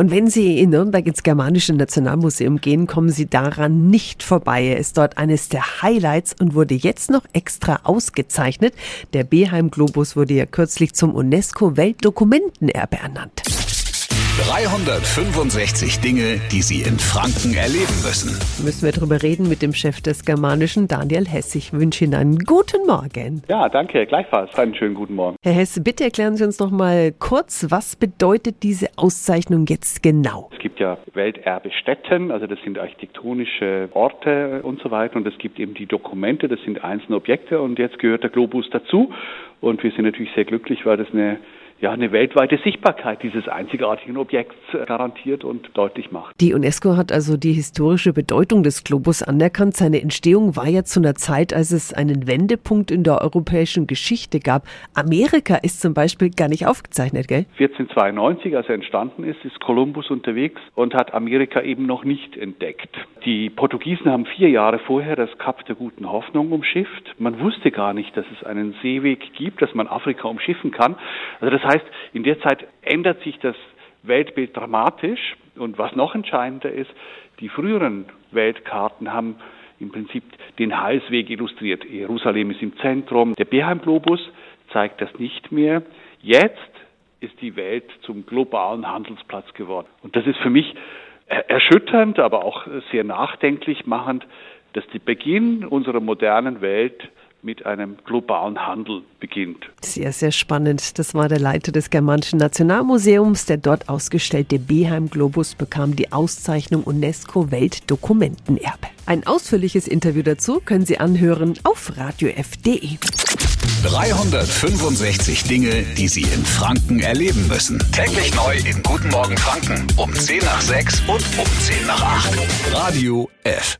Und wenn Sie in Nürnberg ins Germanische Nationalmuseum gehen, kommen Sie daran nicht vorbei. Er ist dort eines der Highlights und wurde jetzt noch extra ausgezeichnet. Der Beheim Globus wurde ja kürzlich zum UNESCO Weltdokumentenerbe ernannt. 365 Dinge, die Sie in Franken erleben müssen. Müssen wir darüber reden mit dem Chef des Germanischen, Daniel Hess. Ich wünsche Ihnen einen guten Morgen. Ja, danke, gleichfalls. Einen schönen guten Morgen. Herr Hess, bitte erklären Sie uns noch mal kurz, was bedeutet diese Auszeichnung jetzt genau? Es gibt ja Welterbestätten, also das sind architektonische Orte und so weiter. Und es gibt eben die Dokumente, das sind einzelne Objekte. Und jetzt gehört der Globus dazu. Und wir sind natürlich sehr glücklich, weil das eine ja, eine weltweite Sichtbarkeit dieses einzigartigen Objekts äh, garantiert und deutlich macht. Die UNESCO hat also die historische Bedeutung des Globus anerkannt. Seine Entstehung war ja zu einer Zeit, als es einen Wendepunkt in der europäischen Geschichte gab. Amerika ist zum Beispiel gar nicht aufgezeichnet, gell? 1492, als er entstanden ist, ist Kolumbus unterwegs und hat Amerika eben noch nicht entdeckt. Die Portugiesen haben vier Jahre vorher das Kap der guten Hoffnung umschifft. Man wusste gar nicht, dass es einen Seeweg gibt, dass man Afrika umschiffen kann. Also das heißt, in der Zeit ändert sich das Weltbild dramatisch. Und was noch entscheidender ist, die früheren Weltkarten haben im Prinzip den Heilsweg illustriert. Jerusalem ist im Zentrum. Der Beheim-Globus zeigt das nicht mehr. Jetzt ist die Welt zum globalen Handelsplatz geworden. Und das ist für mich erschütternd, aber auch sehr nachdenklich machend, dass der Beginn unserer modernen Welt mit einem globalen Handel beginnt. Sehr, sehr spannend. Das war der Leiter des Germanischen Nationalmuseums. Der dort ausgestellte Beheim Globus bekam die Auszeichnung UNESCO Weltdokumentenerbe. Ein ausführliches Interview dazu können Sie anhören auf radiof.de. 365 Dinge, die Sie in Franken erleben müssen. Täglich neu in Guten Morgen Franken um 10 nach 6 und um 10 nach 8. Radio F.